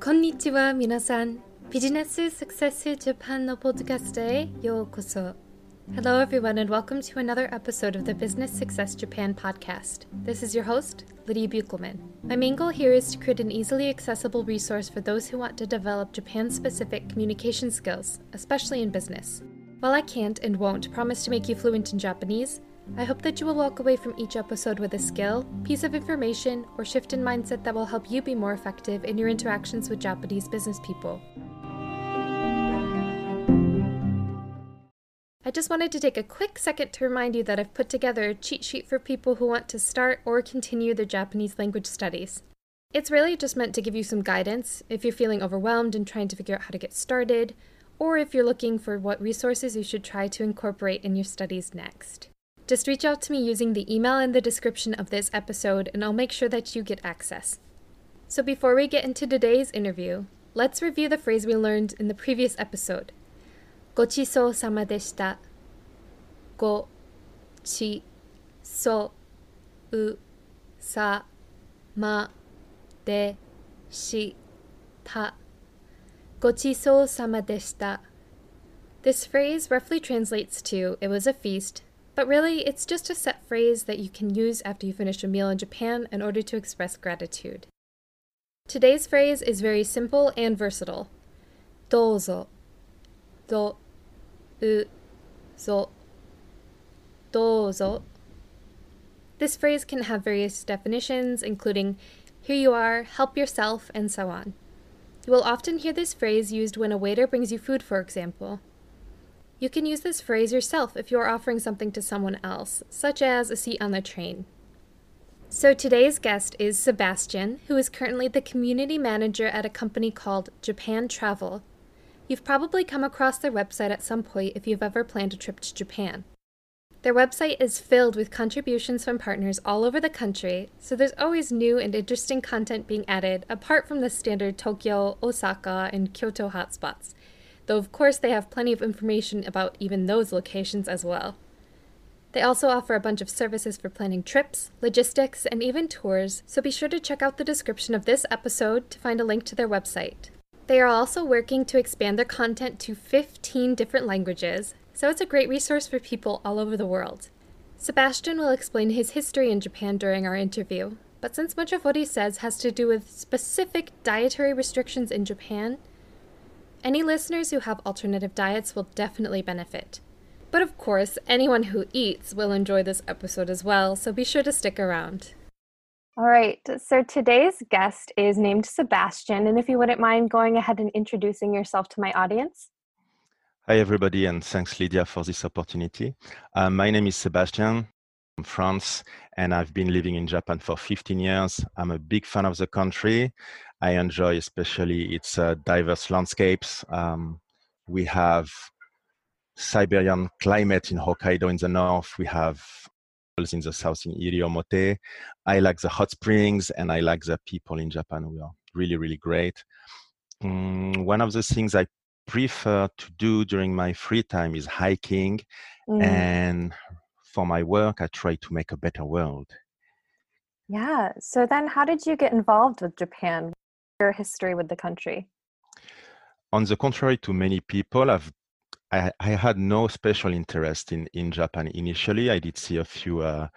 こんにちは皆さん。ビジネス Success Japan のポッドキャストへようこそ。Hello everyone and welcome to another episode of the Business Success Japan podcast. This is your host, Lydia Buchelman. My main goal here is to create an easily accessible resource for those who want to develop Japan-specific communication skills, especially in business. While I can't and won't promise to make you fluent in Japanese, I hope that you will walk away from each episode with a skill, piece of information, or shift in mindset that will help you be more effective in your interactions with Japanese business people. I just wanted to take a quick second to remind you that I've put together a cheat sheet for people who want to start or continue their Japanese language studies. It's really just meant to give you some guidance if you're feeling overwhelmed and trying to figure out how to get started, or if you're looking for what resources you should try to incorporate in your studies next. Just reach out to me using the email in the description of this episode, and I'll make sure that you get access. So, before we get into today's interview, let's review the phrase we learned in the previous episode. ごちそうさまでした。ごちそうさまでした。ごちそうさまでした。This phrase roughly translates to it was a feast, but really, it's just a set phrase that you can use after you finish a meal in Japan in order to express gratitude. Today's phrase is very simple and versatile. Dozo. Do. U. Zo. Dozo. This phrase can have various definitions, including here you are, help yourself, and so on. You will often hear this phrase used when a waiter brings you food, for example. You can use this phrase yourself if you are offering something to someone else, such as a seat on the train. So today's guest is Sébastien, who is currently the community manager at a company called Japan Travel. You've probably come across their website at some point if you've ever planned a trip to Japan. Their website is filled with contributions from partners all over the country, so there's always new and interesting content being added apart from the standard Tokyo, Osaka, and Kyoto hotspots though of course they have plenty of information about even those locations as well. They also offer a bunch of services for planning trips, logistics, and even tours, so be sure to check out the description of this episode to find a link to their website. They are also working to expand their content to 15 different languages, so it's a great resource for people all over the world. Sébastien will explain his history in Japan during our interview, but since much of what he says has to do with specific dietary restrictions in Japan, any listeners who have alternative diets will definitely benefit. But of course, anyone who eats will enjoy this episode as well, so be sure to stick around. All right, so today's guest is named Sébastien, and if you wouldn't mind going ahead and introducing yourself to my audience. Hi, everybody, and thanks, Lydia, for this opportunity. Uh, my name is Sébastien. I'm France, and I've been living in Japan for 15 years. I'm a big fan of the country. I enjoy especially its uh, diverse landscapes. Um, we have Siberian climate in Hokkaido in the north. We have in the south in Iriomote. I like the hot springs and I like the people in Japan. We are really, really great. Um, one of the things I prefer to do during my free time is hiking. Mm. And for my work, I try to make a better world. Yeah. So then, how did you get involved with Japan? Your history with the country? On the contrary to many people, I've I, I had no special interest in, in Japan initially. I did see a few uh,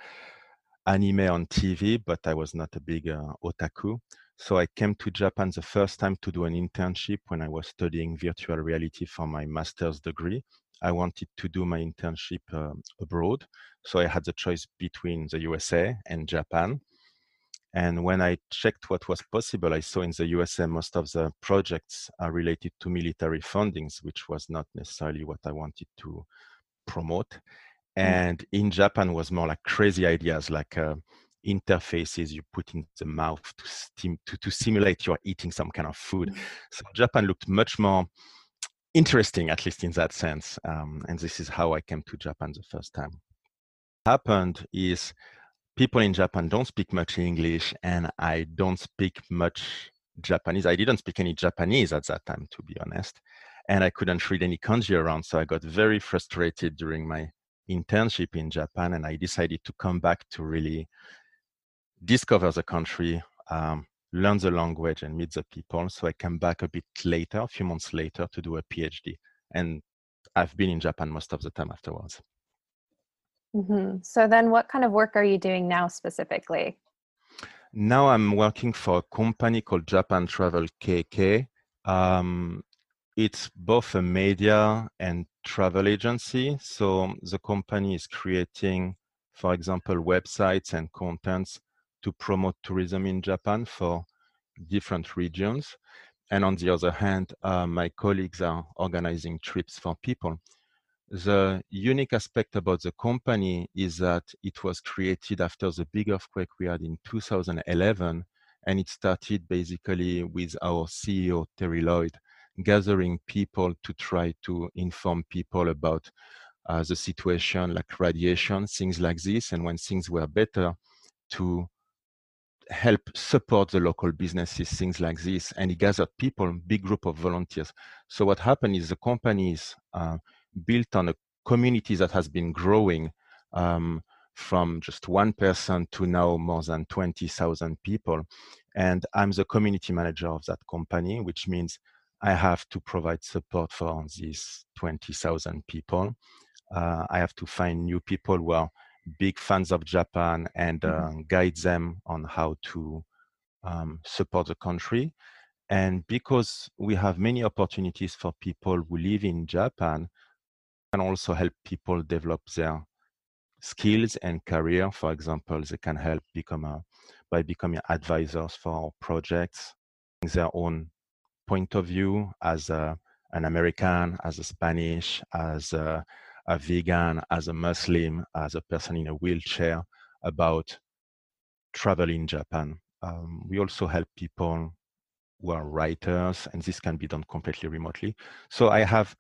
anime on TV, but I was not a big uh, otaku. So I came to Japan the first time to do an internship when I was studying virtual reality for my master's degree. I wanted to do my internship uh, abroad. So I had the choice between the USA and Japan. And when I checked what was possible, I saw in the USA most of the projects are related to military fundings, which was not necessarily what I wanted to promote. Mm. And in Japan was more like crazy ideas, like uh, interfaces you put in the mouth to, steam, to, to simulate you're eating some kind of food. Mm. So Japan looked much more interesting, at least in that sense. Um, and this is how I came to Japan the first time. What happened is people in Japan don't speak much English, and I don't speak much Japanese. I didn't speak any Japanese at that time, to be honest, and I couldn't read any kanji around. So I got very frustrated during my internship in Japan, and I decided to come back to really discover the country, um, learn the language and meet the people. So I came back a bit later, a few months later, to do a PhD. And I've been in Japan most of the time afterwards. Mm-hmm. So then, what kind of work are you doing now specifically? Now I'm working for a company called Japan Travel KK. Um, it's both a media and travel agency. So the company is creating, for example, websites and contents to promote tourism in Japan for different regions. And on the other hand, uh, my colleagues are organizing trips for people. The unique aspect about the company is that it was created after the big earthquake we had in 2011, and it started basically with our CEO, Terry Lloyd, gathering people to try to inform people about uh, the situation, like radiation, things like this, and when things were better, to help support the local businesses, things like this. And he gathered people, big group of volunteers. So what happened is the companies uh, built on a community that has been growing um, from just one person to now more than 20,000 people. And I'm the community manager of that company, which means I have to provide support for these 20,000 people. Uh, I have to find new people who are big fans of Japan and mm-hmm. uh, guide them on how to um, support the country. And because we have many opportunities for people who live in Japan, can also help people develop their skills and career. For example, they can help become a, by becoming advisors for projects, their own point of view as a, an American, as a Spanish, as a, a vegan, as a Muslim, as a person in a wheelchair about travel in Japan. Um, we also help people who are writers, and this can be done completely remotely. So I have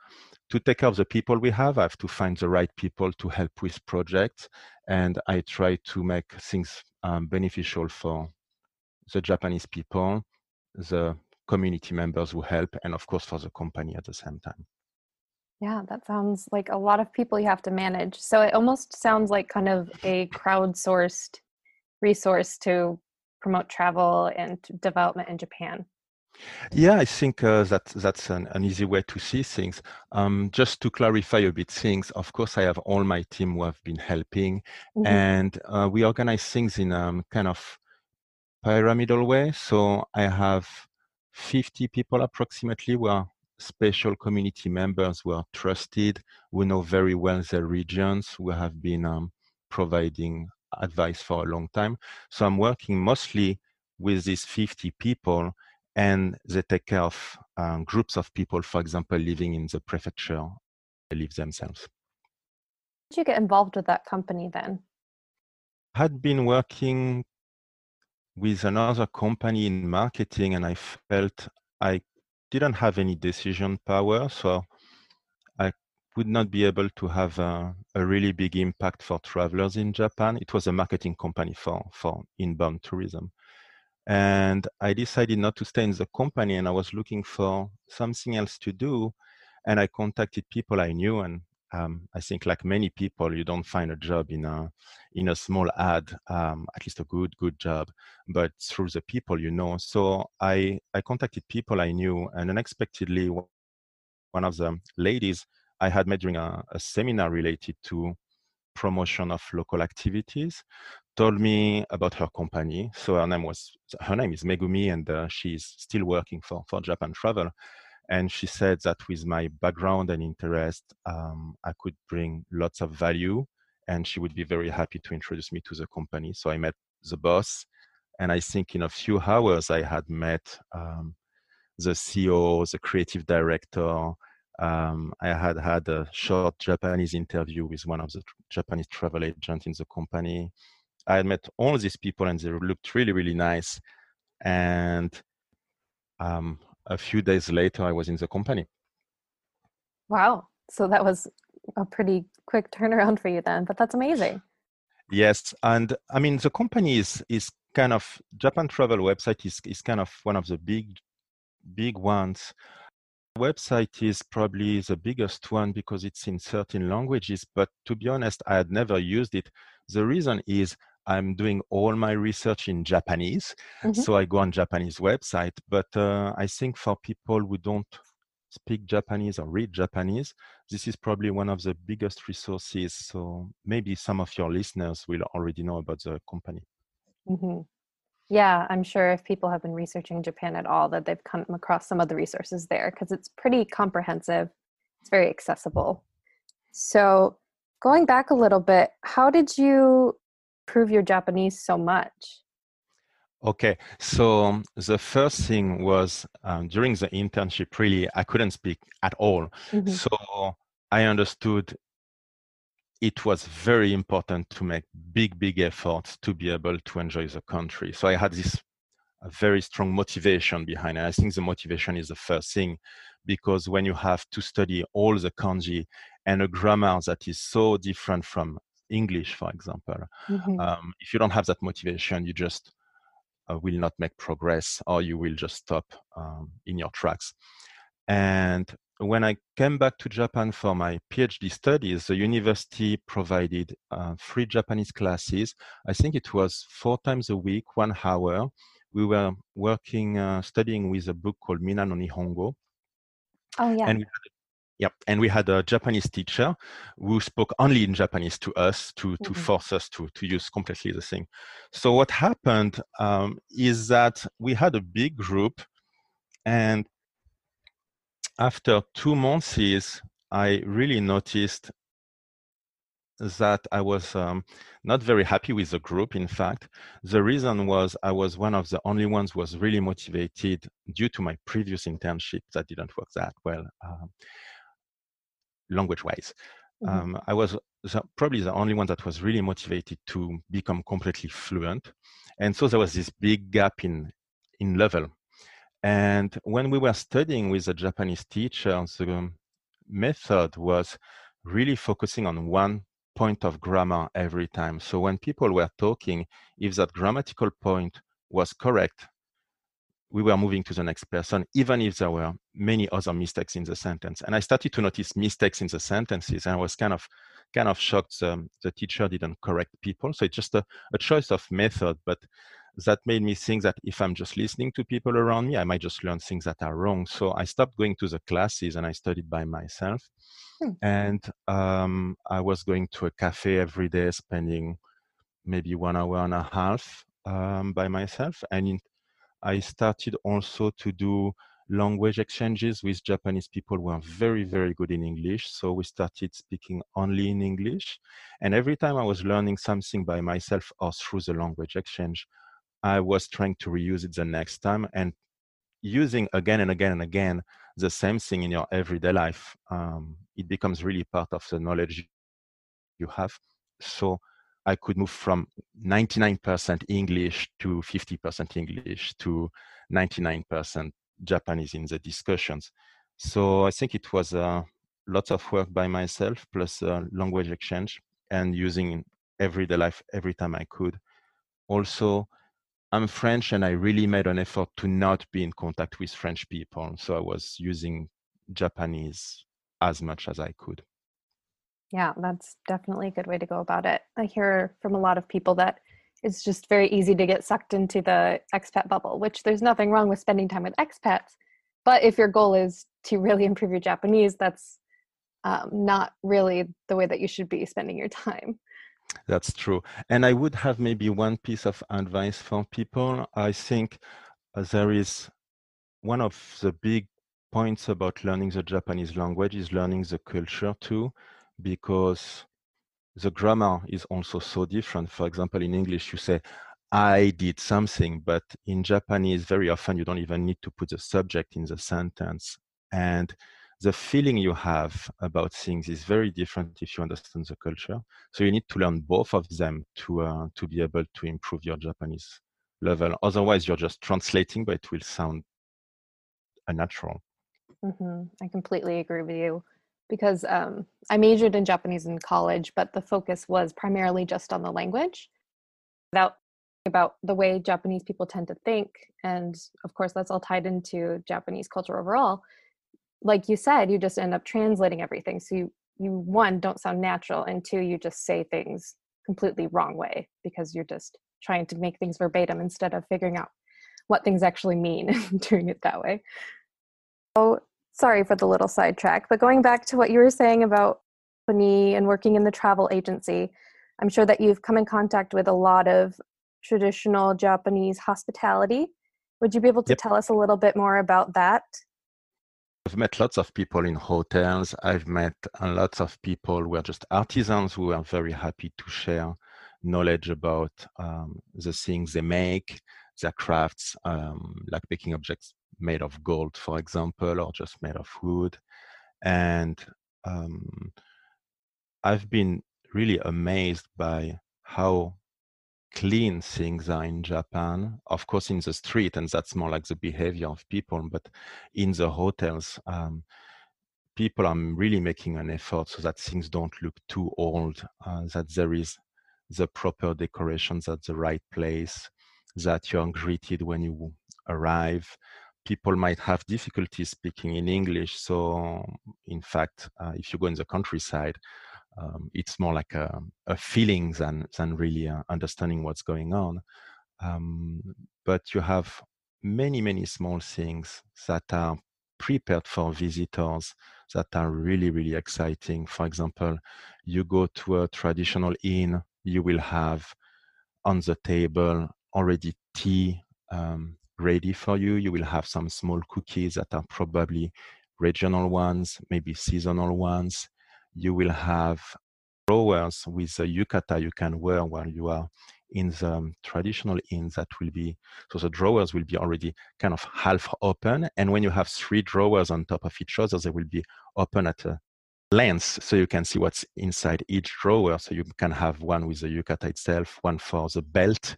to take care of the people we have, I have to find the right people to help with projects, and I try to make things um, beneficial for the Japanese people, the community members who help, and of course for the company at the same time. Yeah, that sounds like a lot of people you have to manage. So it almost sounds like kind of a crowdsourced resource to promote travel and development in Japan. Yeah, I think uh, that that's an, an, easy way to see things. Um, just to clarify a bit things, of course, I have all my team who have been helping, mm-hmm. and uh, we organize things in a um, kind of pyramidal way. So I have 50 people approximately who are special community members who are trusted, who know very well their regions, who have been um, providing advice for a long time. So I'm working mostly with these 50 people and they take care of um, groups of people, for example, living in the prefecture, they live themselves. How Did you get involved with that company then? I had been working with another company in marketing and I felt I didn't have any decision power, so I would not be able to have a, a, really big impact for travelers in Japan. It was a marketing company for, for inbound tourism. And I decided not to stay in the company and I was looking for something else to do. And I contacted people I knew and um, I think like many people, you don't find a job in a in a small ad, um, at least a good good job, but through the people you know. So I I contacted people I knew, and unexpectedly, one of the ladies I had met during a, a seminar related to promotion of local activities told me about her company. So her name was her name is Megumi, and uh, she's still working for for Japan Travel. And she said that with my background and interest, um, I could bring lots of value, and she would be very happy to introduce me to the company. So I met the boss, and I think in a few hours I had met um, the CEO, the creative director. Um, I had had a short Japanese interview with one of the Japanese travel agents in the company. I had met all these people and they looked really, really nice. And um, a few days later, I was in the company. Wow. So that was a pretty quick turnaround for you then, but that's amazing. Yes. And I mean, the company is, is kind of, Japan Travel website is, is kind of one of the big, big ones. Website is probably the biggest one because it's in certain languages, but to be honest, I had never used it. The reason is I'm doing all my research in Japanese, mm-hmm. so I go on Japanese website. But uh, I think for people who don't speak Japanese or read Japanese, this is probably one of the biggest resources. So maybe some of your listeners will already know about the company. Mm-hmm. Yeah, I'm sure if people have been researching Japan at all, that they've come across some of the resources there because it's pretty comprehensive. It's very accessible. So, going back a little bit, how did you improve your Japanese so much? Okay, so the first thing was um, during the internship, really, I couldn't speak at all. Mm-hmm. So I understood it was very important to make big, big efforts to be able to enjoy the country. So I had this very strong motivation behind it. I think the motivation is the first thing because when you have to study all the kanji and a grammar that is so different from English, for example, mm-hmm. um, if you don't have that motivation, you just uh, will not make progress or you will just stop um, in your tracks. And when I came back to Japan for my PhD studies, the university provided uh, free Japanese classes. I think it was four times a week, one hour. We were working, uh, studying with a book called Minna no Nihongo. Oh, yeah. And we had, yep, and we had a Japanese teacher who spoke only in Japanese to us to, mm-hmm. to force us to, to use completely the thing. So what happened um, is that we had a big group and after two months is I really noticed that I was um, not very happy with the group. In fact, the reason was I was one of the only ones who was really motivated due to my previous internship that didn't work that well, um, language-wise. Mm-hmm. Um, I was the, probably the only one that was really motivated to become completely fluent, and so there was this big gap in in level and when we were studying with a Japanese teacher, the method was really focusing on one point of grammar every time. So when people were talking, if that grammatical point was correct, we were moving to the next person, even if there were many other mistakes in the sentence. And I started to notice mistakes in the sentences, and I was kind of kind of shocked the, the teacher didn't correct people. So it's just a, a choice of method, but that made me think that if I'm just listening to people around me, I might just learn things that are wrong. So I stopped going to the classes and I studied by myself. Hmm. And um, I was going to a cafe every day, spending maybe one hour and a half um, by myself. And in, I started also to do language exchanges with Japanese people who are very, very good in English. So we started speaking only in English. And every time I was learning something by myself or through the language exchange, I was trying to reuse it the next time and using again and again and again the same thing in your everyday life. Um, it becomes really part of the knowledge you have. So I could move from 99% English to 50% English to 99% Japanese in the discussions. So I think it was uh, lots of work by myself plus uh, language exchange and using everyday life every time I could. Also, I'm French and I really made an effort to not be in contact with French people. So I was using Japanese as much as I could. Yeah, that's definitely a good way to go about it. I hear from a lot of people that it's just very easy to get sucked into the expat bubble, which there's nothing wrong with spending time with expats. But if your goal is to really improve your Japanese, that's um, not really the way that you should be spending your time. That's true. And I would have maybe one piece of advice for people. I think uh, there is one of the big points about learning the Japanese language is learning the culture too, because the grammar is also so different. For example, in English, you say, I did something, but in Japanese, very often you don't even need to put the subject in the sentence. And the feeling you have about things is very different if you understand the culture. So you need to learn both of them to uh, to be able to improve your Japanese level. Otherwise, you're just translating, but it will sound unnatural. Mm-hmm. I completely agree with you because um, I majored in Japanese in college, but the focus was primarily just on the language, without about the way Japanese people tend to think, and of course that's all tied into Japanese culture overall like you said you just end up translating everything so you you one don't sound natural and two you just say things completely wrong way because you're just trying to make things verbatim instead of figuring out what things actually mean and doing it that way. Oh, sorry for the little sidetrack, but going back to what you were saying about company and working in the travel agency, I'm sure that you've come in contact with a lot of traditional Japanese hospitality. Would you be able to yep. tell us a little bit more about that? I've met lots of people in hotels. I've met lots of people who are just artisans who are very happy to share knowledge about um, the things they make, their crafts, um, like making objects made of gold, for example, or just made of wood. And um, I've been really amazed by how clean things are in Japan. Of course, in the street, and that's more like the behavior of people, but in the hotels, um, people are really making an effort so that things don't look too old, uh, that there is the proper decorations at the right place, that you're greeted when you arrive. People might have difficulty speaking in English. So, in fact, uh, if you go in the countryside, um, it's more like a, a, feeling than than really uh, understanding what's going on. Um, but you have many many small things that are prepared for visitors that are really really exciting. For example, you go to a traditional inn, you will have on the table already tea um, ready for you. You will have some small cookies that are probably regional ones, maybe seasonal ones you will have drawers with a yukata you can wear while you are in the um, traditional inn that will be so the drawers will be already kind of half open and when you have three drawers on top of each other they will be open at a length so you can see what's inside each drawer. So you can have one with the yukata itself one for the belt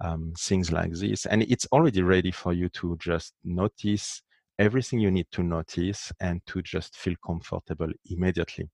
um, things like this. And it's already ready for you to just notice everything you need to notice and to just feel comfortable immediately.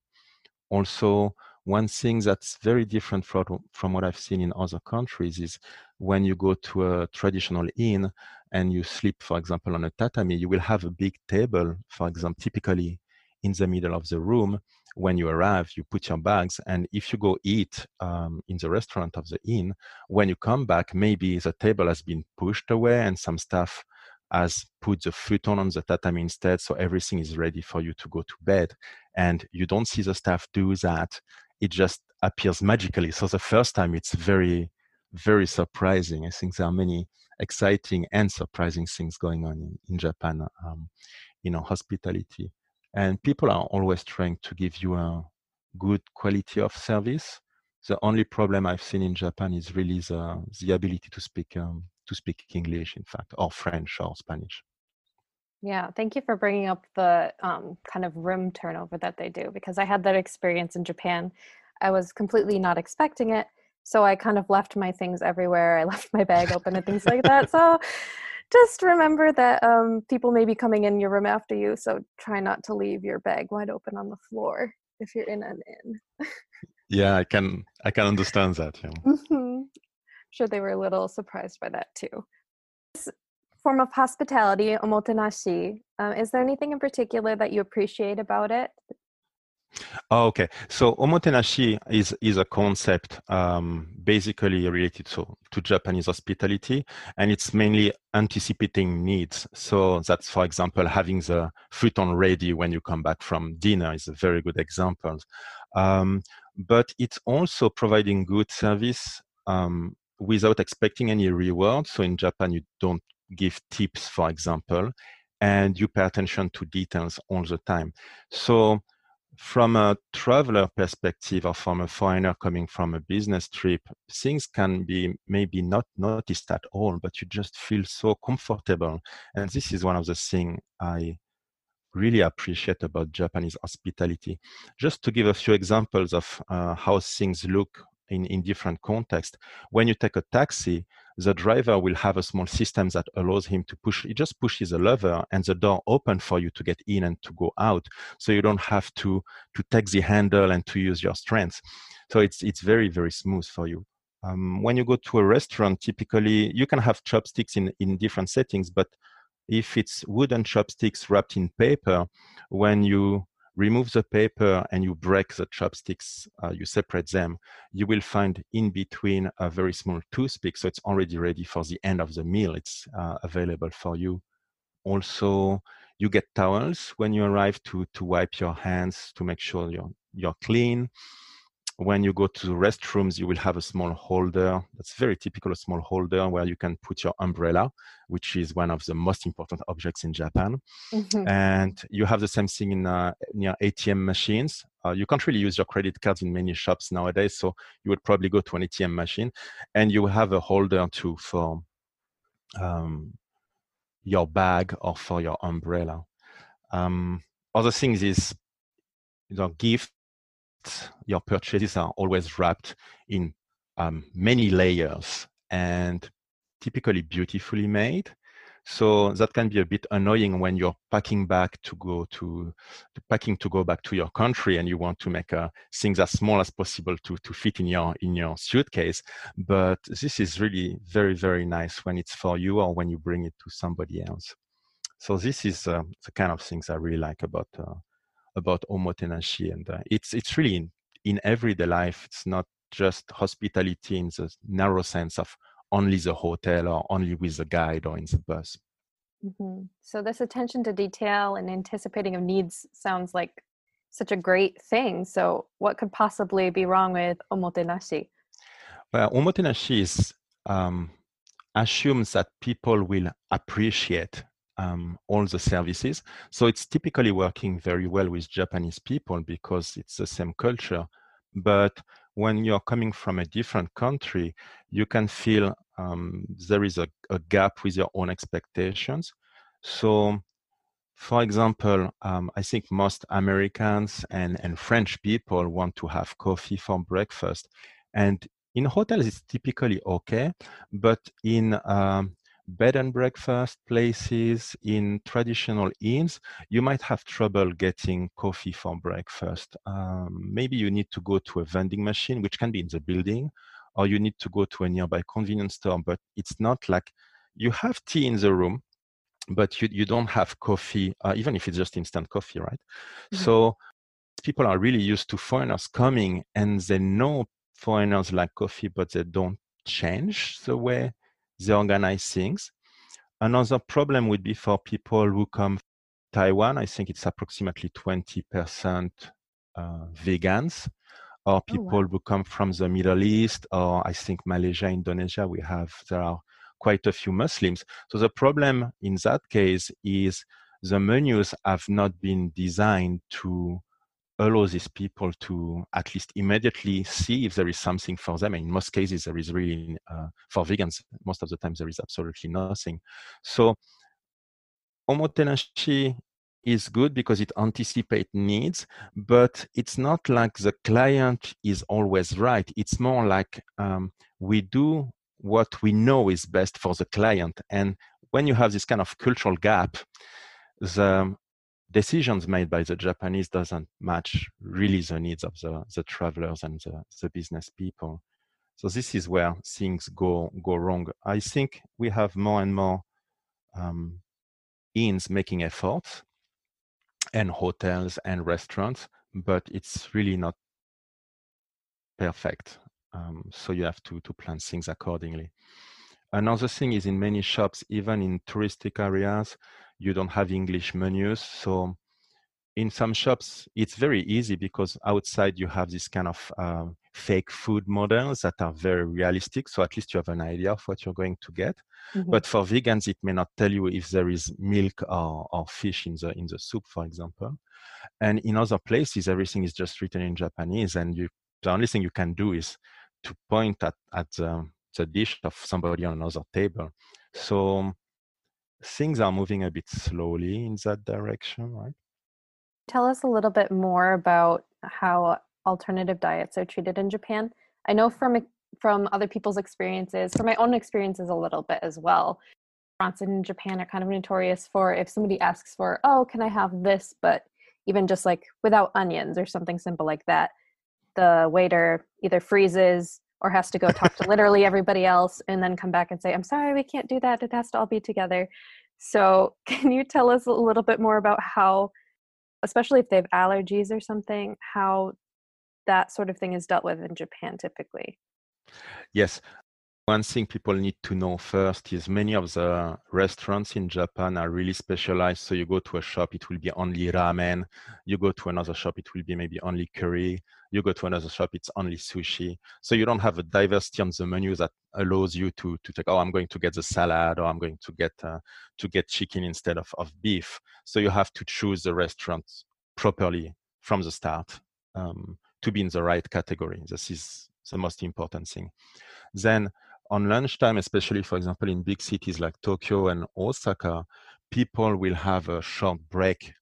Also one thing that's very different from, from what I've seen in other countries is when you go to a traditional inn and you sleep, for example, on a tatami, you will have a big table, for example, typically in the middle of the room. When you arrive, you put your bags, and if you go eat um, in the restaurant of the inn, when you come back, maybe the table has been pushed away and some stuff has put the futon on the tatami instead, so everything is ready for you to go to bed. And you don't see the staff do that. It just appears magically. So the first time it's very, very surprising. I think there are many exciting and surprising things going on in, in Japan, um, you know, hospitality. And people are always trying to give you a good quality of service. The only problem I've seen in Japan is really the, the ability to speak um, to speak English, in fact, or French or Spanish. Yeah, thank you for bringing up the um, kind of room turnover that they do because I had that experience in Japan. I was completely not expecting it. So I kind of left my things everywhere. I left my bag open and things like that. So just remember that um, people may be coming in your room after you. So try not to leave your bag wide open on the floor if you're in an inn. yeah, I can I can understand that. Yeah. Mm-hmm sure they were a little surprised by that too. This form of hospitality, omotenashi, uh, is there anything in particular that you appreciate about it? Oh, okay, so omotenashi is is a concept um, basically related to, to Japanese hospitality, and it's mainly anticipating needs. So that's, for example, having the futon ready when you come back from dinner is a very good example. Um, but it's also providing good service um, without expecting any reward. So in Japan, you don't give tips, for example, and you pay attention to details all the time. So from a traveler perspective or from a foreigner coming from a business trip, things can be maybe not noticed at all, but you just feel so comfortable. And this is one of the things I really appreciate about Japanese hospitality. Just to give a few examples of uh, how things look in, in different contexts. When you take a taxi, the driver will have a small system that allows him to push, he just pushes a lever and the door open for you to get in and to go out. So you don't have to, to take the handle and to use your strength. So it's, it's very, very smooth for you. Um, when you go to a restaurant, typically you can have chopsticks in, in different settings, but if it's wooden chopsticks wrapped in paper, when you remove the paper and you break the chopsticks, uh, you separate them, you will find in between a very small toothpick. So it's already ready for the end of the meal. It's uh, available for you. Also, you get towels when you arrive to, to wipe your hands to make sure you're, you're clean when you go to the restrooms, you will have a small holder. That's very typical, a small holder where you can put your umbrella, which is one of the most important objects in Japan. Mm-hmm. And you have the same thing in uh, near ATM machines. Uh, you can't really use your credit cards in many shops nowadays, so you would probably go to an ATM machine, and you have a holder too for um, your bag or for your umbrella. Um, other things is you know, gift your purchases are always wrapped in um, many layers and typically beautifully made. So that can be a bit annoying when you're packing back to go to packing to go back to your country and you want to make uh, things as small as possible to, to fit in your in your suitcase. But this is really very very nice when it's for you or when you bring it to somebody else. So this is uh, the kind of things I really like about uh, about omotenashi and uh, it's it's really in, in everyday life. It's not just hospitality in the narrow sense of only the hotel or only with the guide or in the bus. Mm-hmm. so this attention to detail and anticipating of needs sounds like such a great thing. So what could possibly be wrong with omotenashi well omotenashi is um, assumes that people will appreciate um, all the services. So it's typically working very well with Japanese people because it's the same culture. But when you're coming from a different country, you can feel um, there is a, a, gap with your own expectations. So, for example, um, I think most Americans and, and French people want to have coffee for breakfast. And in hotels, it's typically okay, but in um, bed and breakfast places, in traditional inns, you might have trouble getting coffee for breakfast. Um, maybe you need to go to a vending machine, which can be in the building, or you need to go to a nearby convenience store, but it's not like you have tea in the room, but you, you don't have coffee, uh, even if it's just instant coffee, right? Mm-hmm. So people are really used to foreigners coming and they know foreigners like coffee, but they don't change the way they organize things. Another problem would be for people who come Taiwan. I think it's approximately 20% uh, vegans, or people oh, wow. who come from the Middle East, or I think Malaysia, Indonesia. We have there are quite a few Muslims. So the problem in that case is the menus have not been designed to allow these people to at least immediately see if there is something for them. And in most cases, there is really, uh, for vegans, most of the time, there is absolutely nothing. So, omotenashi is good because it anticipates needs, but it's not like the client is always right. It's more like um, we do what we know is best for the client. And when you have this kind of cultural gap, the decisions made by the Japanese doesn't match really the needs of the, the travelers and the, the business people. So this is where things go go wrong. I think we have more and more um, inns making efforts, and hotels and restaurants, but it's really not perfect. Um, so you have to to plan things accordingly. Another thing is in many shops, even in touristic areas, you don't have English menus. So in some shops, it's very easy because outside you have this kind of uh, fake food models that are very realistic. So at least you have an idea of what you're going to get. Mm-hmm. But for vegans, it may not tell you if there is milk or, or fish in the in the soup, for example. And in other places, everything is just written in Japanese, and you the only thing you can do is to point at at the, the dish of somebody on another table. So things are moving a bit slowly in that direction, right? Tell us a little bit more about how alternative diets are treated in Japan. I know from from other people's experiences, from my own experiences a little bit as well. Restaurants in Japan are kind of notorious for if somebody asks for, "Oh, can I have this?" but even just like without onions or something simple like that, the waiter either freezes or has to go talk to literally everybody else and then come back and say, I'm sorry, we can't do that. It has to all be together. So, can you tell us a little bit more about how especially if they have allergies or something, how that sort of thing is dealt with in Japan typically. Yes, one thing people need to know first is many of the restaurants in Japan are really specialized. So you go to a shop, it will be only ramen. You go to another shop, it will be maybe only curry. You go to another shop, it's only sushi. So you don't have a diversity on the menu that allows you to to take. Oh, I'm going to get the salad, or I'm going to get uh, to get chicken instead of of beef. So you have to choose the restaurant properly from the start um, to be in the right category. This is the most important thing. Then on lunchtime, especially for example in big cities like Tokyo and Osaka, people will have a short break,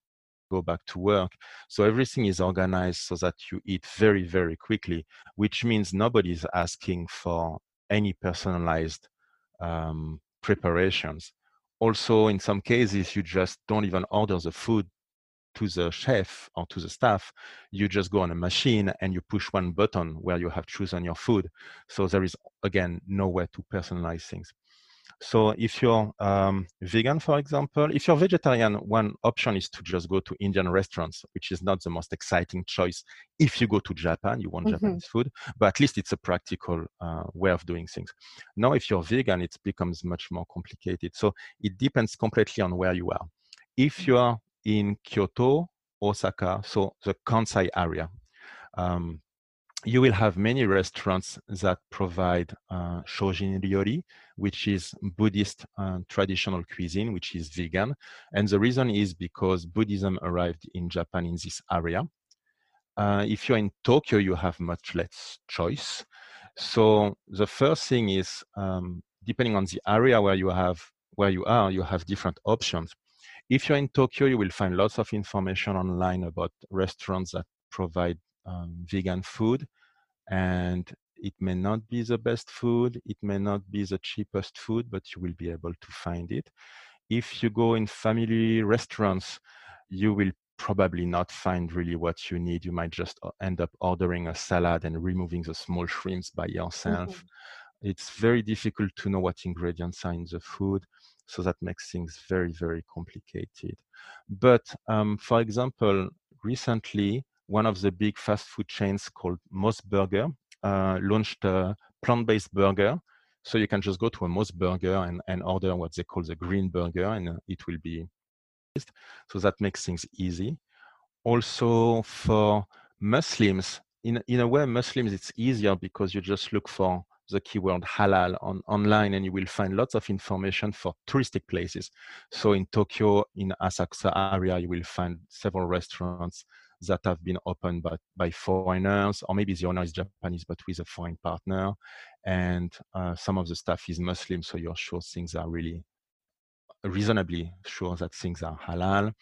go back to work. So everything is organized so that you eat very, very quickly, which means nobody's asking for any personalized um, preparations. Also, in some cases, you just don't even order the food to the chef or to the staff, you just go on a machine and you push one button where you have chosen your food. So there is, again, nowhere to personalize things. So if you're um, vegan, for example, if you're vegetarian, one option is to just go to Indian restaurants, which is not the most exciting choice. If you go to Japan, you want mm-hmm. Japanese food, but at least it's a practical uh, way of doing things. Now, if you're vegan, it becomes much more complicated. So it depends completely on where you are. If mm. you are in Kyoto, Osaka, so the Kansai area. Um, you will have many restaurants that provide uh, shojin ryori, which is Buddhist uh, traditional cuisine, which is vegan. And the reason is because Buddhism arrived in Japan in this area. Uh, if you're in Tokyo, you have much less choice. So the first thing is, um, depending on the area where you have where you are, you have different options. If you're in Tokyo, you will find lots of information online about restaurants that provide um, vegan food. And it may not be the best food, it may not be the cheapest food, but you will be able to find it. If you go in family restaurants, you will probably not find really what you need. You might just end up ordering a salad and removing the small shrimps by yourself. Mm-hmm. It's very difficult to know what ingredients are in the food. So that makes things very, very complicated. But um, for example, recently, one of the big fast food chains called MOS Burger uh, launched a plant-based burger. So you can just go to a MOS Burger and, and order what they call the green burger, and uh, it will be. So that makes things easy. Also for Muslims, in in a way, Muslims it's easier because you just look for the keyword halal on online and you will find lots of information for touristic places. So in Tokyo, in Asakusa area, you will find several restaurants that have been opened by, by foreigners, or maybe the owner is Japanese, but with a foreign partner. And uh, some of the staff is Muslim, so you're sure things are really reasonably sure that things are halal.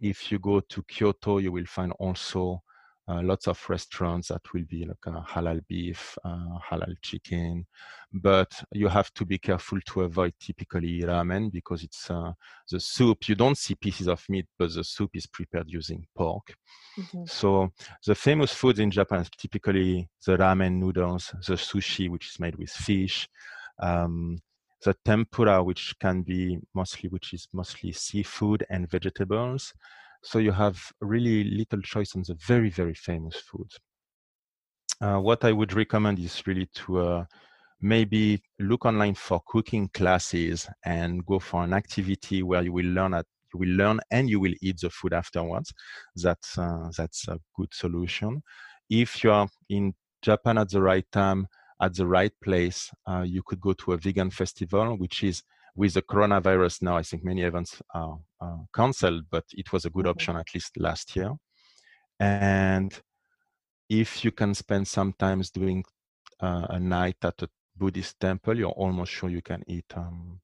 If you go to Kyoto, you will find also uh, lots of restaurants that will be like a halal beef, uh, halal chicken, but you have to be careful to avoid typically ramen because it's uh, the soup. You don't see pieces of meat, but the soup is prepared using pork. Mm-hmm. So the famous foods in Japan is typically the ramen noodles, the sushi, which is made with fish. Um, the tempura, which can be mostly, which is mostly seafood and vegetables, so you have really little choice on the very, very famous foods. Uh, what I would recommend is really to uh, maybe look online for cooking classes and go for an activity where you will learn at you will learn and you will eat the food afterwards. That's uh, that's a good solution. If you are in Japan at the right time, at the right place, uh, you could go to a vegan festival, which is with the coronavirus now, I think many events are, are cancelled, but it was a good mm-hmm. option at least last year. And if you can spend some time doing uh, a night at a Buddhist temple, you're almost sure you can eat um,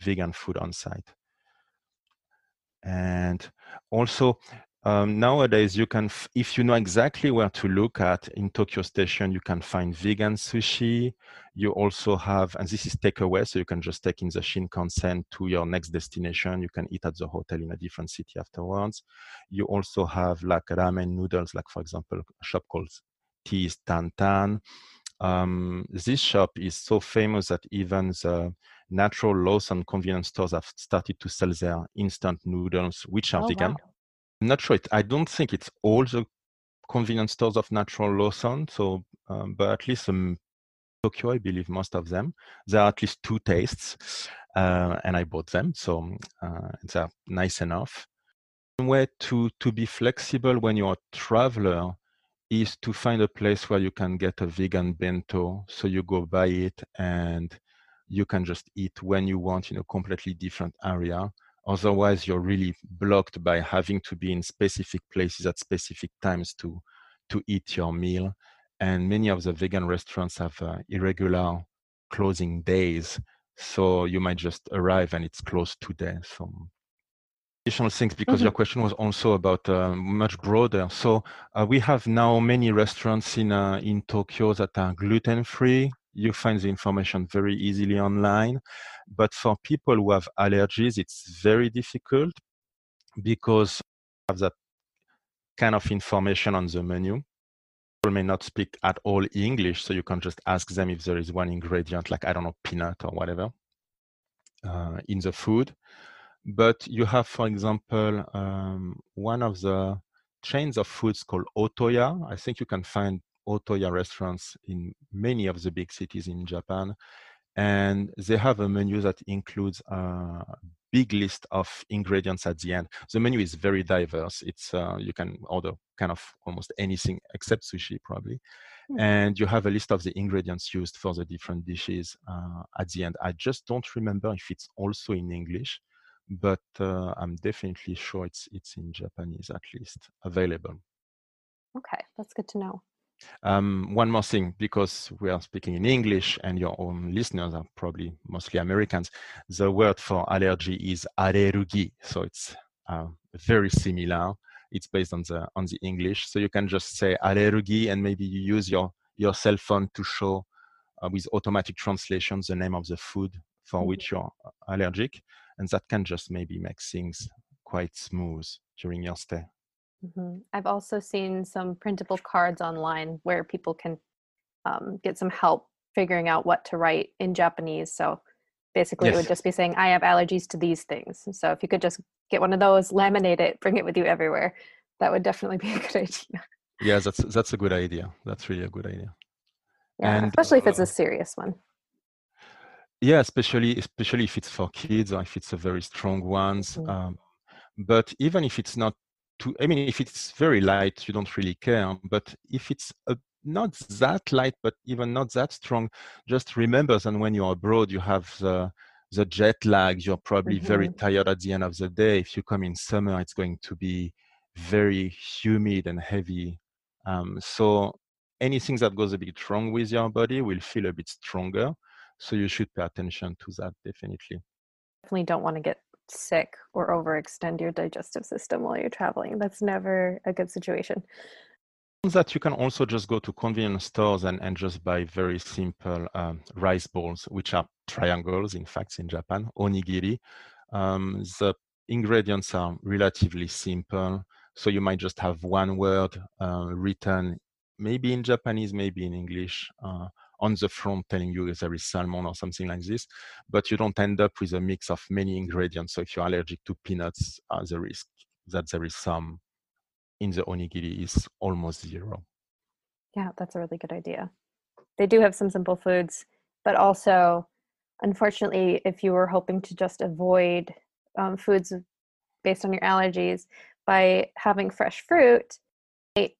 vegan food on site. And also, um, nowadays, you can, f- if you know exactly where to look at in Tokyo Station, you can find vegan sushi. You also have, and this is takeaway, so you can just take in the Shinkansen to your next destination. You can eat at the hotel in a different city afterwards. You also have like ramen noodles, like for example, a shop called T's TanTan. Um, this shop is so famous that even the natural Lawson convenience stores have started to sell their instant noodles, which are oh, vegan. Wow I'm not sure. It, I don't think it's all the convenience stores of Natural Lawson. So, um, but at least um, Tokyo, I believe most of them. There are at least two tastes, uh, and I bought them, so uh, they're nice enough. One way to to be flexible when you're a traveler is to find a place where you can get a vegan bento. So you go buy it and you can just eat when you want in a completely different area. Otherwise, you're really blocked by having to be in specific places at specific times to to eat your meal. And many of the vegan restaurants have uh, irregular closing days, so you might just arrive and it's closed today. So additional things because mm-hmm. your question was also about uh, much broader. So uh, we have now many restaurants in uh, in Tokyo that are gluten free. You find the information very easily online, but for people who have allergies, it's very difficult because of that kind of information on the menu. People may not speak at all English, so you can just ask them if there is one ingredient, like I don't know, peanut or whatever, uh, in the food but you have, for example, um, one of the chains of foods called Otoya. I think you can find Otoya restaurants in many of the big cities in Japan. And they have a menu that includes a big list of ingredients at the end. The menu is very diverse. It's uh, you can order kind of almost anything except sushi, probably. Mm-hmm. And you have a list of the ingredients used for the different dishes uh, at the end. I just don't remember if it's also in English but uh, I'm definitely sure it's it's in Japanese at least available. Okay, that's good to know. Um, one more thing, because we are speaking in English and your own listeners are probably mostly Americans, the word for allergy is arerugi, so it's uh, very similar. It's based on the on the English, so you can just say arerugi, and maybe you use your your cell phone to show uh, with automatic translation the name of the food for mm-hmm. which you're allergic and that can just maybe make things quite smooth during your stay. Mm-hmm. I've also seen some printable cards online where people can um, get some help figuring out what to write in Japanese. So basically, yes. it would just be saying, I have allergies to these things. So if you could just get one of those, laminate it, bring it with you everywhere, that would definitely be a good idea. Yeah, that's that's a good idea. That's really a good idea. Yeah, and, especially if it's a uh, serious one yeah especially especially if it's for kids or if it's a very strong ones mm-hmm. um, but even if it's not too i mean if it's very light you don't really care but if it's a, not that light but even not that strong just remember that when you're abroad you have the the jet lag you're probably mm-hmm. very tired at the end of the day if you come in summer it's going to be very humid and heavy um, so anything that goes a bit wrong with your body will feel a bit stronger so you should pay attention to that definitely. Definitely don't want to get sick or overextend your digestive system while you're traveling. That's never a good situation. That you can also just go to convenience stores and, and just buy very simple um, rice balls, which are triangles, in fact, in Japan, onigiri. Um, the ingredients are relatively simple. So you might just have one word uh, written, maybe in Japanese, maybe in English. Uh, on the front telling you there is salmon or something like this, but you don't end up with a mix of many ingredients. So if you're allergic to peanuts, uh, the risk that there is some in the onigiri is almost zero. Yeah, that's a really good idea. They do have some simple foods, but also, unfortunately, if you were hoping to just avoid um, foods based on your allergies by having fresh fruit, it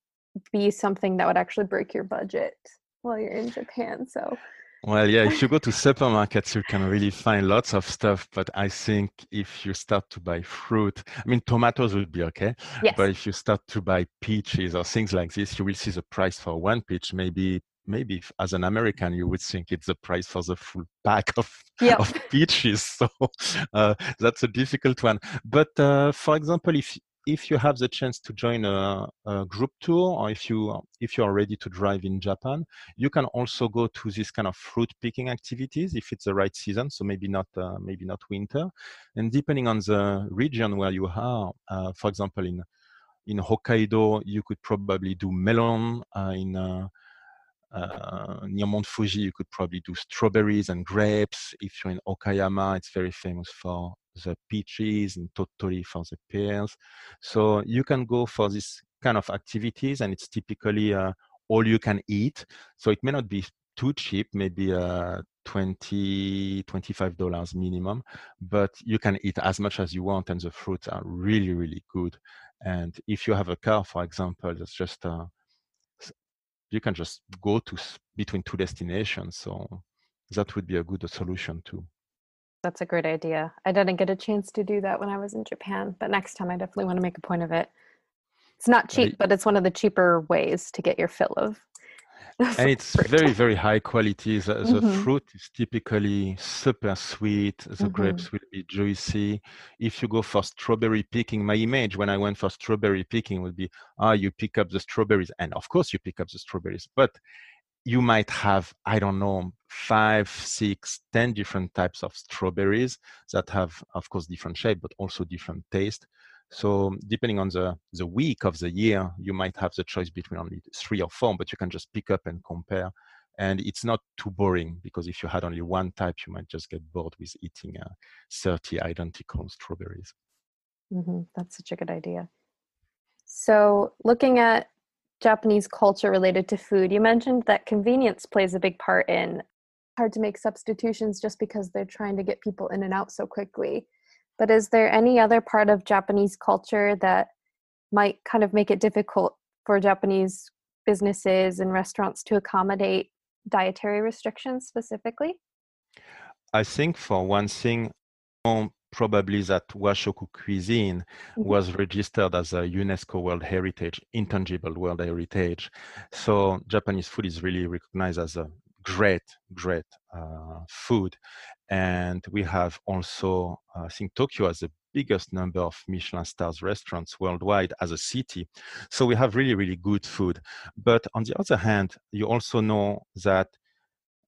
be something that would actually break your budget while you're in Japan. So well, yeah, if you go to supermarkets, you can really find lots of stuff. But I think if you start to buy fruit, I mean, tomatoes would be okay. Yes. But if you start to buy peaches or things like this, you will see the price for one peach. Maybe, maybe if, as an American, you would think it's the price for the full pack of, yep. of peaches. So uh, that's a difficult one. But uh, for example, if if you have the chance to join a, a, group tour or if you if you are ready to drive in japan you can also go to this kind of fruit picking activities if it's the right season so maybe not uh, maybe not winter and depending on the region where you are uh, for example in in hokkaido you could probably do melon uh, in uh, uh, near Mount Fuji, you could probably do strawberries and grapes. If you're in Okayama, it's very famous for the peaches and tottori for the pears. So you can go for this kind of activities, and it's typically uh, all you can eat. So it may not be too cheap, maybe uh, 20 25 dollars minimum but you can eat as much as you want and the fruits are really really good and if you have a car for example that's just uh, you can just go to between two destinations so that would be a good solution too that's a great idea. I didn't get a chance to do that when i was in japan but next time i definitely want to make a point of it. It's not cheap but it's one of the cheaper ways to get your fill of and it's very very high quality. The, the mm-hmm. fruit is typically super sweet. The mm-hmm. grapes will be juicy. If you go for strawberry picking my image when i went for strawberry picking would be ah you pick up the strawberries. And of course you pick up the strawberries but you might have i don't know five six ten different types of strawberries that have of course different shape but also different taste so depending on the, the week of the year, you might have the choice between only three or four, but you can just pick up and compare. And it's not too boring because if you had only one type, you might just get bored with eating uh, 30 identical strawberries. Mm-hmm. That's such a good idea. So looking at Japanese culture related to food, you mentioned that convenience plays a big part in hard to make substitutions just because they're trying to get people in and out so quickly. But is there any other part of Japanese culture that might kind of make it difficult for Japanese businesses and restaurants to accommodate dietary restrictions specifically? I think for one thing, probably that washoku cuisine mm-hmm. was registered as a UNESCO World Heritage, intangible World Heritage. So Japanese food is really recognized as a great, great uh, food. And we have also, uh, I think Tokyo has the biggest number of Michelin stars restaurants worldwide as a city. So we have really, really good food. But on the other hand, you also know that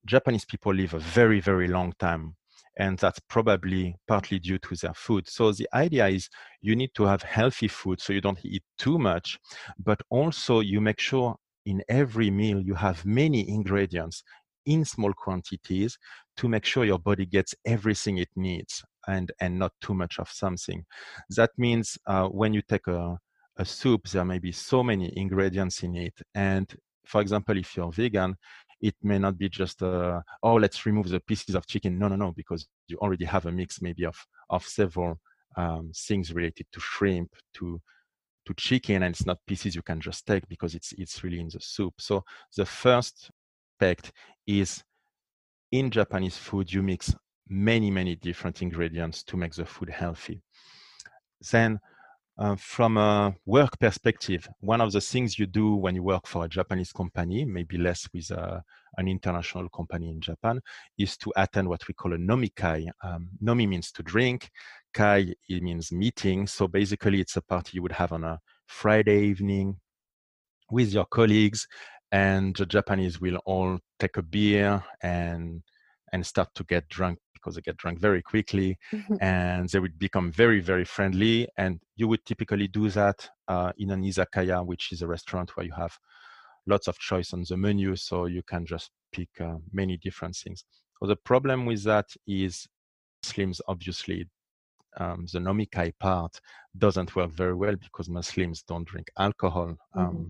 Japanese people live a very, very long time. And that's probably partly due to their food. So the idea is you need to have healthy food so you don't eat too much, but also you make sure in every meal you have many ingredients in small quantities to make sure your body gets everything it needs and and not too much of something. That means uh, when you take a, a soup there may be so many ingredients in it. And for example if you're vegan it may not be just uh, oh let's remove the pieces of chicken. No no no because you already have a mix maybe of of several um, things related to shrimp to to chicken and it's not pieces you can just take because it's it's really in the soup. So the first aspect is in Japanese food, you mix many, many different ingredients to make the food healthy. Then, uh, from a work perspective, one of the things you do when you work for a Japanese company, maybe less with a, uh, an international company in Japan, is to attend what we call a nomikai. Um, nomi means to drink, kai it means meeting. So basically, it's a party you would have on a Friday evening with your colleagues and the Japanese will all take a beer and and start to get drunk because they get drunk very quickly mm-hmm. and they would become very very friendly and you would typically do that uh, in an izakaya which is a restaurant where you have lots of choice on the menu so you can just pick uh, many different things so the problem with that is muslims obviously um, the nomikai part doesn't work very well because muslims don't drink alcohol um, mm-hmm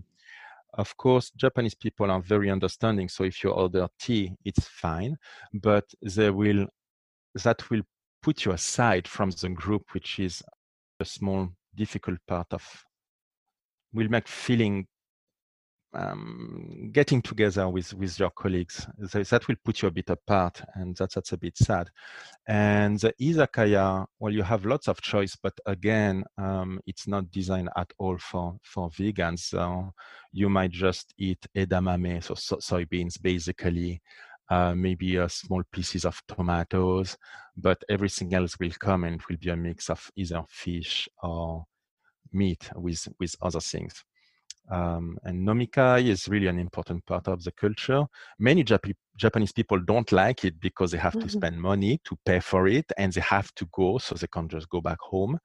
of course, Japanese people are very understanding. So if you order tea, it's fine, but they will that will put you aside from the group, which is a small difficult part of will make feeling um, getting together with with your colleagues so that will put you a bit apart and that's that's a bit sad. And the izakaya well you have lots of choice but again um, it's not designed at all for for vegans. So you might just eat edamame so, so soybeans basically uh, maybe a small pieces of tomatoes but everything else will come and will be a mix of either fish or meat with with other things um, and nomikai is really an important part of the culture. Many Jap- Japanese people don't like it because they have mm-hmm. to spend money to pay for it and they have to go, so they can't just go back home.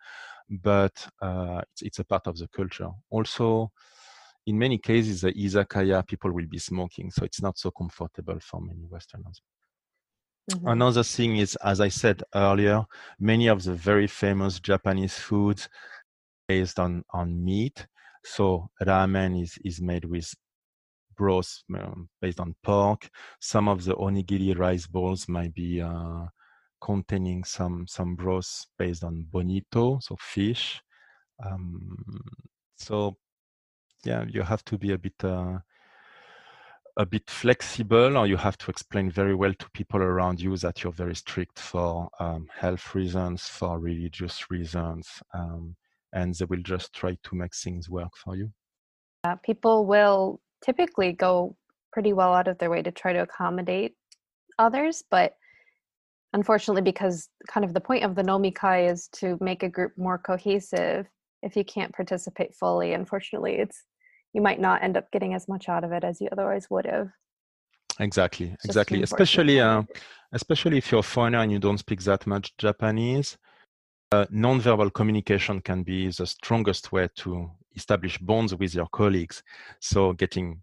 But uh, it's, it's a part of the culture. Also, in many cases, the izakaya people will be smoking, so it's not so comfortable for many Westerners. Mm-hmm. Another thing is, as I said earlier, many of the very famous Japanese foods based on, on meat. So ramen is, is made with broth um, based on pork. Some of the onigiri rice balls might be uh, containing some some broth based on bonito, so fish. Um, so yeah, you have to be a bit uh, a bit flexible, or you have to explain very well to people around you that you're very strict for um, health reasons, for religious reasons, um, and they will just try to make things work for you. Uh, people will typically go pretty well out of their way to try to accommodate others, but unfortunately, because kind of the point of the nomikai is to make a group more cohesive, if you can't participate fully, unfortunately, it's you might not end up getting as much out of it as you otherwise would have. Exactly, exactly. Especially, uh, especially if you're a foreigner and you don't speak that much Japanese, uh, non-verbal communication can be the strongest way to establish bonds with your colleagues. So getting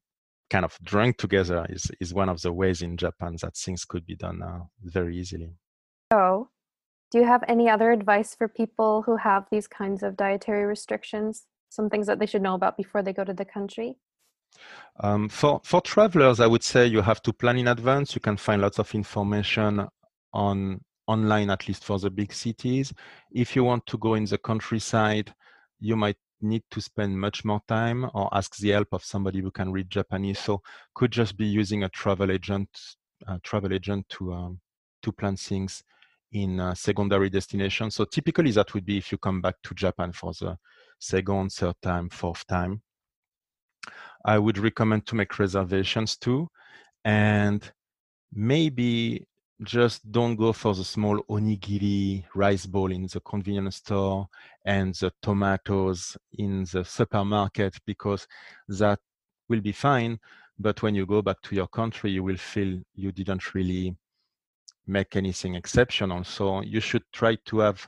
kind of drunk together is, is one of the ways in Japan that things could be done uh, very easily. So, do you have any other advice for people who have these kinds of dietary restrictions? Some things that they should know about before they go to the country? Um, for for travelers, I would say you have to plan in advance. You can find lots of information on online, at least for the big cities. If you want to go in the countryside, you might need to spend much more time or ask the help of somebody who can read Japanese. So could just be using a travel agent, a travel agent to um, to plan things in secondary destination. So typically that would be if you come back to Japan for the second, third time, fourth time. I would recommend to make reservations too, and maybe just don't go for the small onigiri rice bowl in the convenience store and the tomatoes in the supermarket because that will be fine. But when you go back to your country you will feel you didn't really make anything exceptional. So you should try to have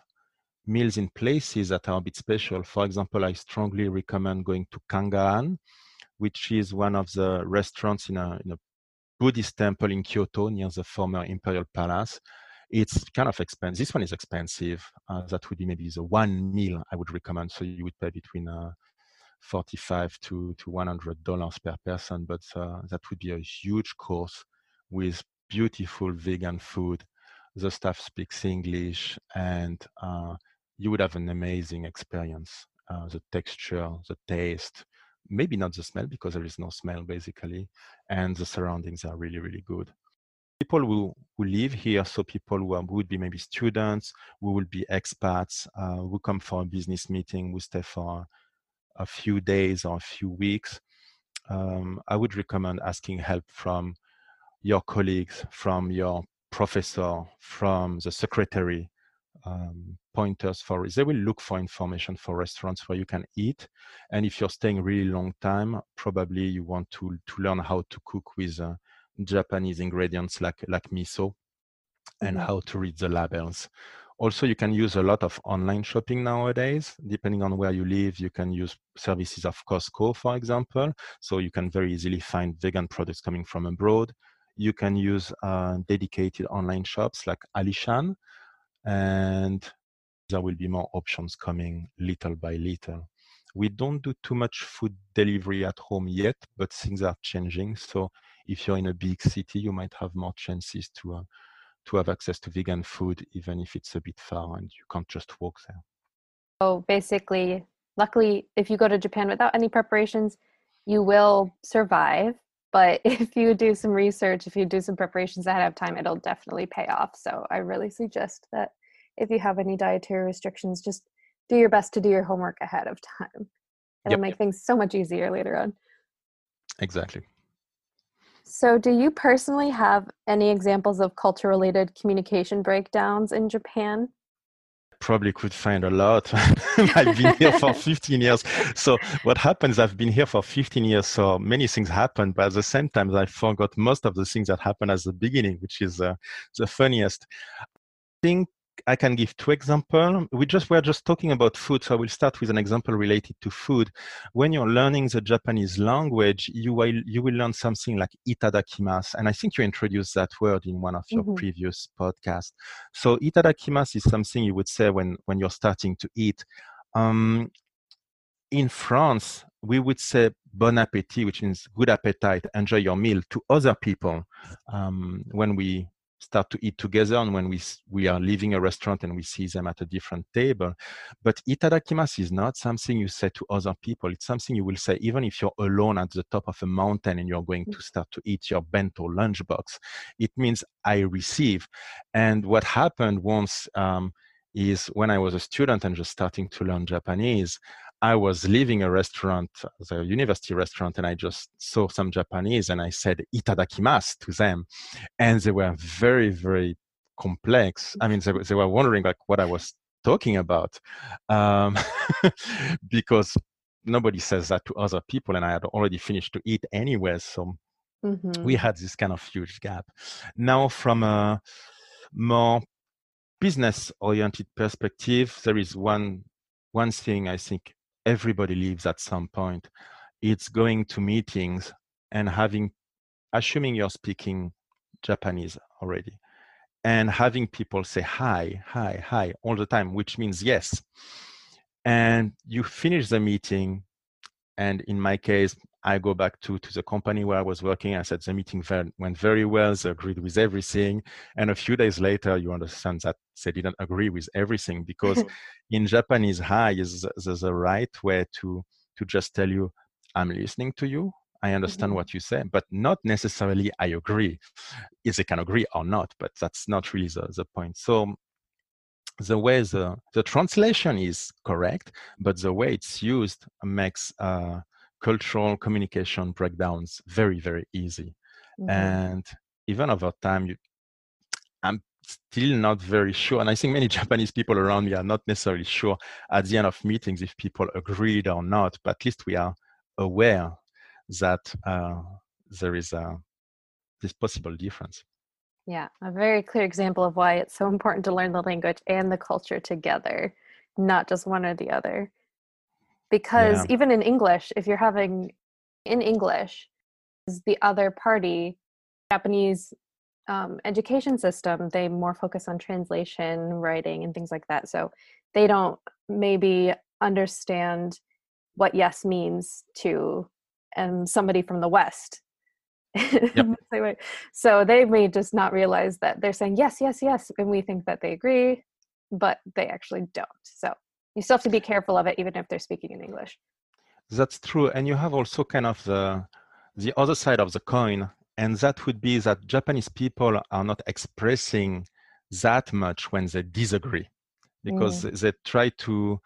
meals in places that are a bit special. For example i strongly recommend going to kangaan which is one of the restaurants in a, in a Buddhist temple in Kyoto near the former imperial palace. It's kind of expensive. This one is expensive. Uh, that would be maybe the one meal I would recommend. So you would pay between uh, 45 to, to 100 dollars per person, but uh, that would be a huge course with beautiful vegan food. The staff speaks English, and uh, you would have an amazing experience. Uh, the texture, the taste, maybe not the smell because there is no smell basically, and the surroundings are really, really good. People who, who live here, so people who, are, who would be maybe students, who will be expats, uh, who come for a business meeting, who stay for a few days or a few weeks, um, I would recommend asking help from your colleagues, from your professor, from the secretary, um, pointers for they will look for information for restaurants where you can eat. And if you're staying really long time probably you want to to learn how to cook with uh, japanese ingredients like like miso and mm-hmm. how to read the labels. Also you can use a lot of online shopping nowadays. Depending on where you live you can use services of costco for example. So you can very easily find vegan products coming from abroad. You can use uh, dedicated online shops like alishan and there will be more options coming little by little. We don't do too much food delivery at home yet, but things are changing. So if you're in a big city, you might have more chances to uh, to have access to vegan food, even if it's a bit far and you can't just walk there. So basically, luckily, if you go to Japan without any preparations, you will survive. But if you do some research, if you do some preparations ahead of time, it'll definitely pay off. So I really suggest that if you have any dietary restrictions, just do your best to do your homework ahead of time. It'll yep. make things so much easier later on. Exactly. So, do you personally have any examples of culture related communication breakdowns in Japan? Probably could find a lot. I've been here for 15 years. So, what happens, I've been here for 15 years, so many things happen, but at the same time, I forgot most of the things that happened at the beginning, which is uh, the funniest. I think I can give two examples. We just were just talking about food, so I will start with an example related to food. When you're learning the Japanese language, you will you will learn something like itadakimasu, and I think you introduced that word in one of your mm-hmm. previous podcasts. So itadakimasu is something you would say when when you're starting to eat. Um, in France, we would say bon appetit, which means good appetite, enjoy your meal to other people um, when we start to eat together and when we we are leaving a restaurant and we see them at a different table. But itadakimasu is not something you say to other people. It's something you will say even if you're alone at the top of a mountain and you're going to start to eat your bento lunchbox. It means i receive. And what happened once um, is when i was a student and just starting to learn japanese I was leaving a restaurant, the university restaurant, and I just saw some Japanese and I said itadakimasu to them. And they were very, very complex. I mean, they, they were wondering like what I was talking about um, because nobody says that to other people and I had already finished to eat anyway. So mm-hmm. we had this kind of huge gap. Now, from a more business oriented perspective, there is one one thing I think everybody leaves at some point. It's going to meetings and having, assuming you're speaking Japanese already, and having people say hai, hai, hai all the time, which means yes. And you finish the meeting, and in my case, I go back to, to the company where I was working. I said the meeting went very well. They agreed with everything. And a few days later, you understand that they didn't agree with everything because in Japanese, hai is the, the right way to, to just tell you, I'm listening to you. I understand mm-hmm. what you say, but not necessarily I agree. If they can agree or not, but that's not really the, the point. So the way the, the translation is correct, but the way it's used makes uh, cultural communication breakdowns very very easy. Mm-hmm. and even over time you i'm still not very sure and i think many japanese people around me are not necessarily sure at the end of meetings if people agreed or not but at least we are aware that uh, there is a this possible difference. Yeah a very clear example of why it's so important to learn the language and the culture together not just one or the other because yeah. even in english if you're having in english is the other party japanese um, education system they more focus on translation writing and things like that so they don't maybe understand what yes means to um, somebody from the west yep. so they may just not realize that they're saying yes yes yes and we think that they agree but they actually don't so you still have to be careful of it even if they're speaking in english that's true and you have also kind of the the other side of the coin and that would be that japanese people are not expressing that much when they disagree because mm. they try to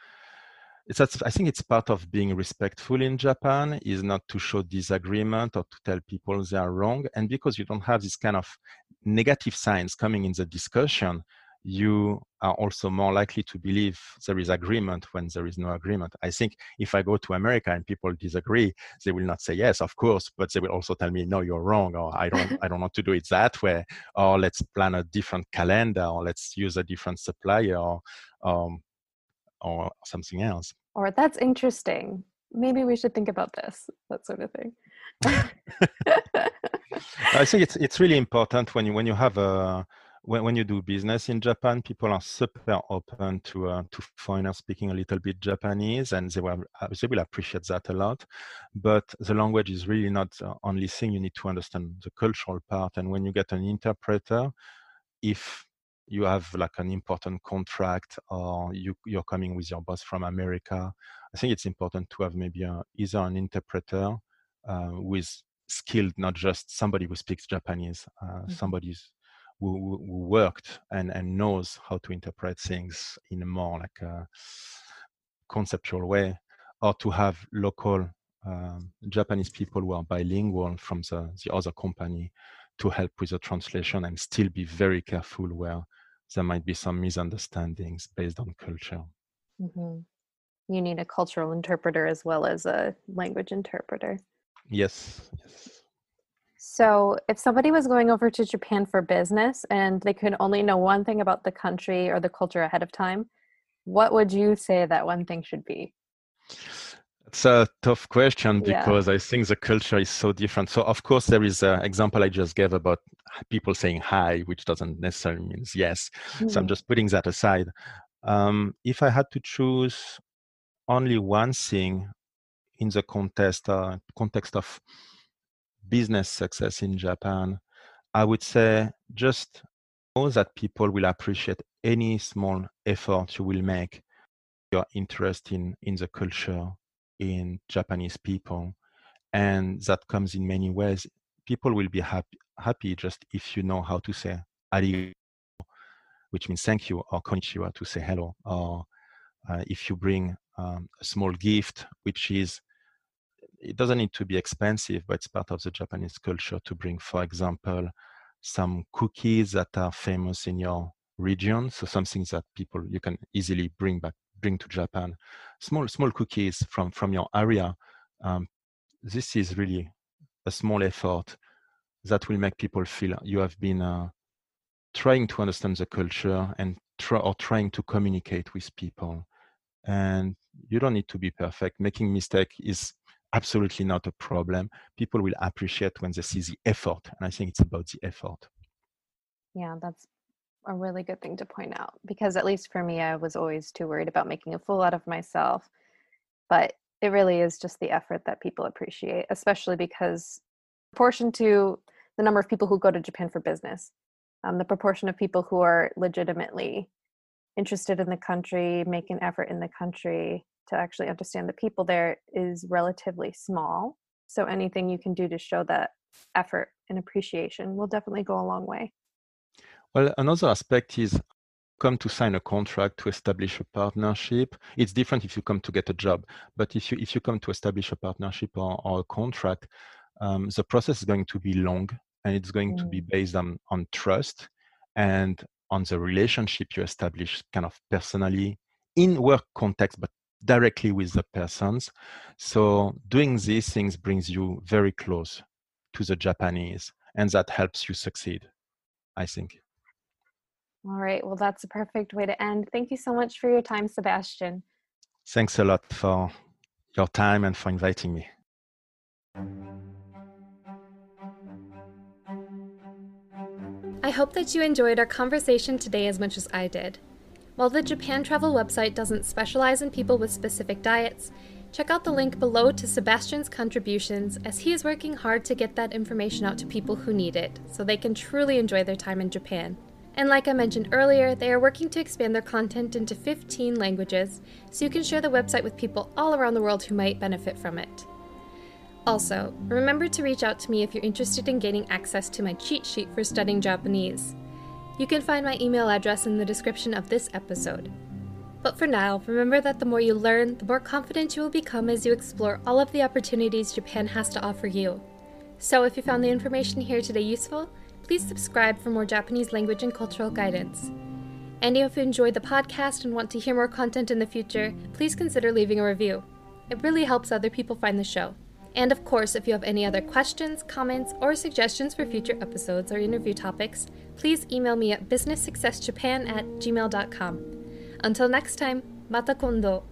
it's i think it's part of being respectful in japan is not to show disagreement or to tell people they are wrong and because you don't have this kind of negative signs coming in the discussion you are also more likely to believe there is agreement when there is no agreement. I think if I go to America and people disagree, they will not say yes, of course, but they will also tell me no, you're wrong, or I don't, I don't want to do it that way, or let's plan a different calendar, or let's use a different supplier, or, um, or something else. Or that's interesting. Maybe we should think about this, that sort of thing. I think it's it's really important when you when you have a when, when you do business in Japan, people are super open to uh, to foreigners speaking a little bit Japanese, and they will uh, they will appreciate that a lot. But the language is really not the only thing. You need to understand the cultural part, and when you get an interpreter, if you have like an important contract or you, you're coming with your boss from America, I think it's important to have maybe a, either an interpreter uh, with skilled, not just somebody who speaks Japanese, uh, mm-hmm. somebody's who, who worked and, and knows how to interpret things in a more like a conceptual way, or to have local um, Japanese people who are bilingual from the, the other company to help with the translation and still be very careful where there might be some misunderstandings based on culture. Mm-hmm. You need a cultural interpreter as well as a language interpreter. Yes, yes. So, if somebody was going over to Japan for business and they could only know one thing about the country or the culture ahead of time, what would you say that one thing should be? It's a tough question because yeah. I think the culture is so different. So, of course, there is an example I just gave about people saying hai, which doesn't necessarily mean yes. Mm-hmm. So, I'm hmm. just putting that aside. Um, if I had to choose only one thing in the context, uh, context of business success in Japan, I would say just know that people will appreciate any small effort you will make your interest in, in the culture, in Japanese people. And that comes in many ways. People will be happy, happy just if you know how to say arigato, which means thank you, or konnichiwa to say hello, or uh, if you bring um, a small gift, which is it doesn't need to be expensive, but it's part of the Japanese culture to bring, for example, some cookies that are famous in your region. So something that people you can easily bring back, bring to Japan. Small small cookies from from your area. Um, this is really a small effort that will make people feel you have been uh, trying to understand the culture and or trying to communicate with people. And you don't need to be perfect. Making mistake is absolutely not a problem. People will appreciate when they see the effort. And I think it's about the effort. Yeah, that's a really good thing to point out because at least for me, I was always too worried about making a fool out of myself. But it really is just the effort that people appreciate, especially because proportion to the number of people who go to Japan for business, um, the proportion of people who are legitimately interested in the country, make an effort in the country, to actually understand the people there is relatively small. So anything you can do to show that effort and appreciation will definitely go a long way. Well, another aspect is come to sign a contract to establish a partnership. It's different if you come to get a job, but if you if you come to establish a partnership or, or a contract, um, the process is going to be long and it's going mm. to be mm. based on on trust and on the relationship you establish kind of personally in work context, but directly with the persons. So doing these things brings you very close to the Japanese, and that helps you succeed, I think. All right. Well, that's a perfect way to end. Thank you so much for your time, Sébastien. Thanks a lot for your time and for inviting me. I hope that you enjoyed our conversation today as much as I did. While the Japan Travel website doesn't specialize in people with specific diets, check out the link below to Sébastien's contributions as he is working hard to get that information out to people who need it so they can truly enjoy their time in Japan. And like I mentioned earlier, they are working to expand their content into 15 languages so you can share the website with people all around the world who might benefit from it. Also, remember to reach out to me if you're interested in gaining access to my cheat sheet for studying Japanese. You can find my email address in the description of this episode. But for now, remember that the more you learn, the more confident you will become as you explore all of the opportunities Japan has to offer you. So, if you found the information here today useful, please subscribe for more Japanese language and cultural guidance. And if you enjoyed the podcast and want to hear more content in the future, please consider leaving a review. It really helps other people find the show. And of course, if you have any other questions, comments, or suggestions for future episodes or interview topics, please email me at businesssuccessjapan at gmail.com. Until next time, mata kondo!